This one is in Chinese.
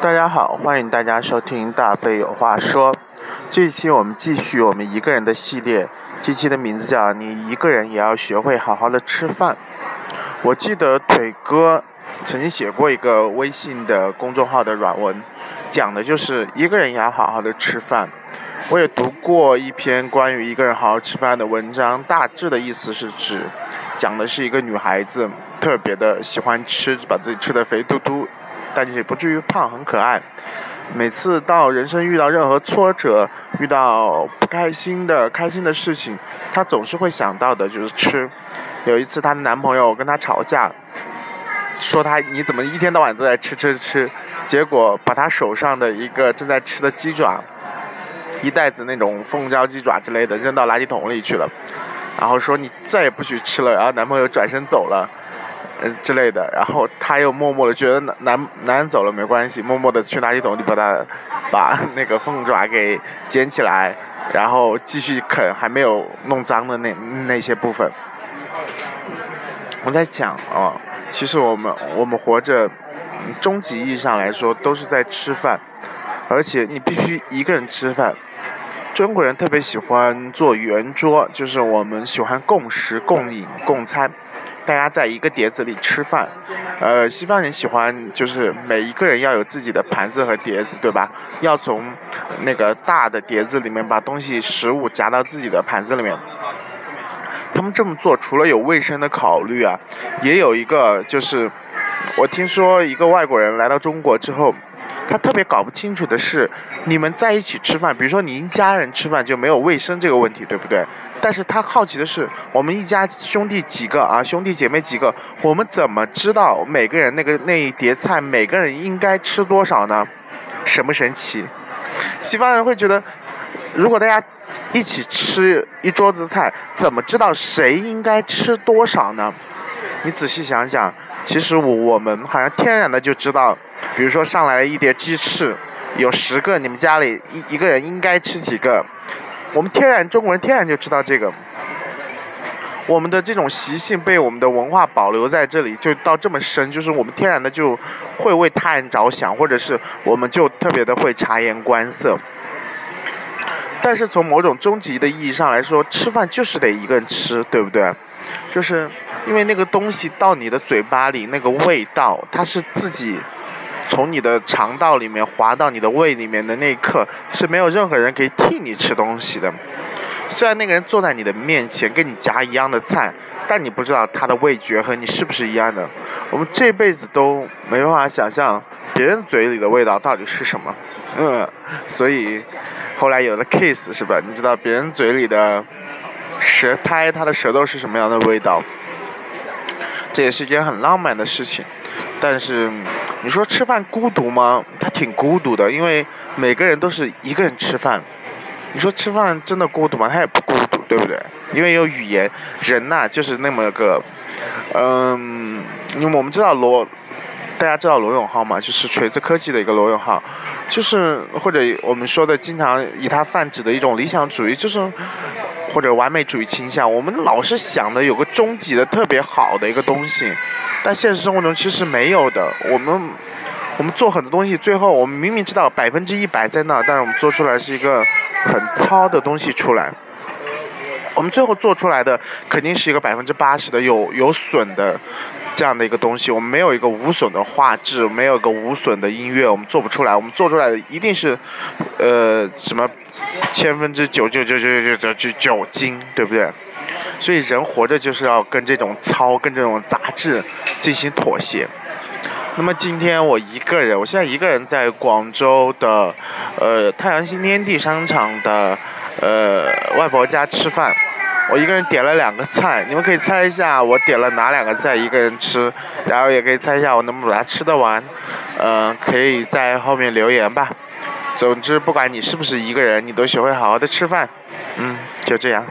大家好，欢迎大家收听大飞有话说。这一期我们继续我们一个人的系列，这期的名字叫“你一个人也要学会好好的吃饭”。我记得腿哥曾经写过一个微信的公众号的软文，讲的就是一个人也要好好的吃饭。我也读过一篇关于一个人好好吃饭的文章，大致的意思是指，讲的是一个女孩子特别的喜欢吃，把自己吃的肥嘟嘟。但是也不至于胖，很可爱。每次到人生遇到任何挫折、遇到不开心的、开心的事情，她总是会想到的就是吃。有一次，她的男朋友跟她吵架，说她你怎么一天到晚都在吃吃吃？结果把她手上的一个正在吃的鸡爪，一袋子那种凤椒鸡爪之类的扔到垃圾桶里去了，然后说你再也不许吃了。然后男朋友转身走了。嗯之类的，然后他又默默的觉得男男人走了没关系，默默的去垃圾桶里把他把那个凤爪给捡起来，然后继续啃还没有弄脏的那那些部分。我在讲啊，其实我们我们活着，终极意义上来说都是在吃饭，而且你必须一个人吃饭。中国人特别喜欢做圆桌，就是我们喜欢共食、共饮、共餐。大家在一个碟子里吃饭，呃，西方人喜欢就是每一个人要有自己的盘子和碟子，对吧？要从那个大的碟子里面把东西食物夹到自己的盘子里面。他们这么做除了有卫生的考虑啊，也有一个就是，我听说一个外国人来到中国之后。他特别搞不清楚的是，你们在一起吃饭，比如说您家人吃饭就没有卫生这个问题，对不对？但是他好奇的是，我们一家兄弟几个啊，兄弟姐妹几个，我们怎么知道每个人那个那一碟菜，每个人应该吃多少呢？神不神奇？西方人会觉得，如果大家一起吃一桌子菜，怎么知道谁应该吃多少呢？你仔细想想，其实我们好像天然的就知道。比如说上来了一碟鸡翅，有十个，你们家里一一个人应该吃几个？我们天然中国人天然就知道这个，我们的这种习性被我们的文化保留在这里，就到这么深，就是我们天然的就会为他人着想，或者是我们就特别的会察言观色。但是从某种终极的意义上来说，吃饭就是得一个人吃，对不对？就是因为那个东西到你的嘴巴里，那个味道它是自己。从你的肠道里面滑到你的胃里面的那一刻，是没有任何人可以替你吃东西的。虽然那个人坐在你的面前跟你夹一样的菜，但你不知道他的味觉和你是不是一样的。我们这辈子都没办法想象别人嘴里的味道到底是什么。嗯，所以后来有了 kiss 是吧？你知道别人嘴里的舌苔，他的舌头是什么样的味道？这也是一件很浪漫的事情，但是。你说吃饭孤独吗？他挺孤独的，因为每个人都是一个人吃饭。你说吃饭真的孤独吗？他也不孤独，对不对？因为有语言，人呐就是那么个，嗯，因为我们知道罗，大家知道罗永浩嘛，就是锤子科技的一个罗永浩，就是或者我们说的经常以他泛指的一种理想主义，就是或者完美主义倾向。我们老是想的有个终极的特别好的一个东西。但现实生活中其实没有的。我们我们做很多东西，最后我们明明知道百分之一百在那，但是我们做出来是一个很糙的东西出来。我们最后做出来的肯定是一个百分之八十的有有损的这样的一个东西。我们没有一个无损的画质，没有个无损的音乐，我们做不出来。我们做出来的一定是呃什么千分之九九九九九九九九精，对不对？所以人活着就是要跟这种糙、跟这种杂质进行妥协。那么今天我一个人，我现在一个人在广州的呃太阳新天地商场的呃外婆家吃饭。我一个人点了两个菜，你们可以猜一下我点了哪两个菜一个人吃，然后也可以猜一下我能不能把它吃得完。嗯，可以在后面留言吧。总之，不管你是不是一个人，你都学会好好的吃饭。嗯，就这样。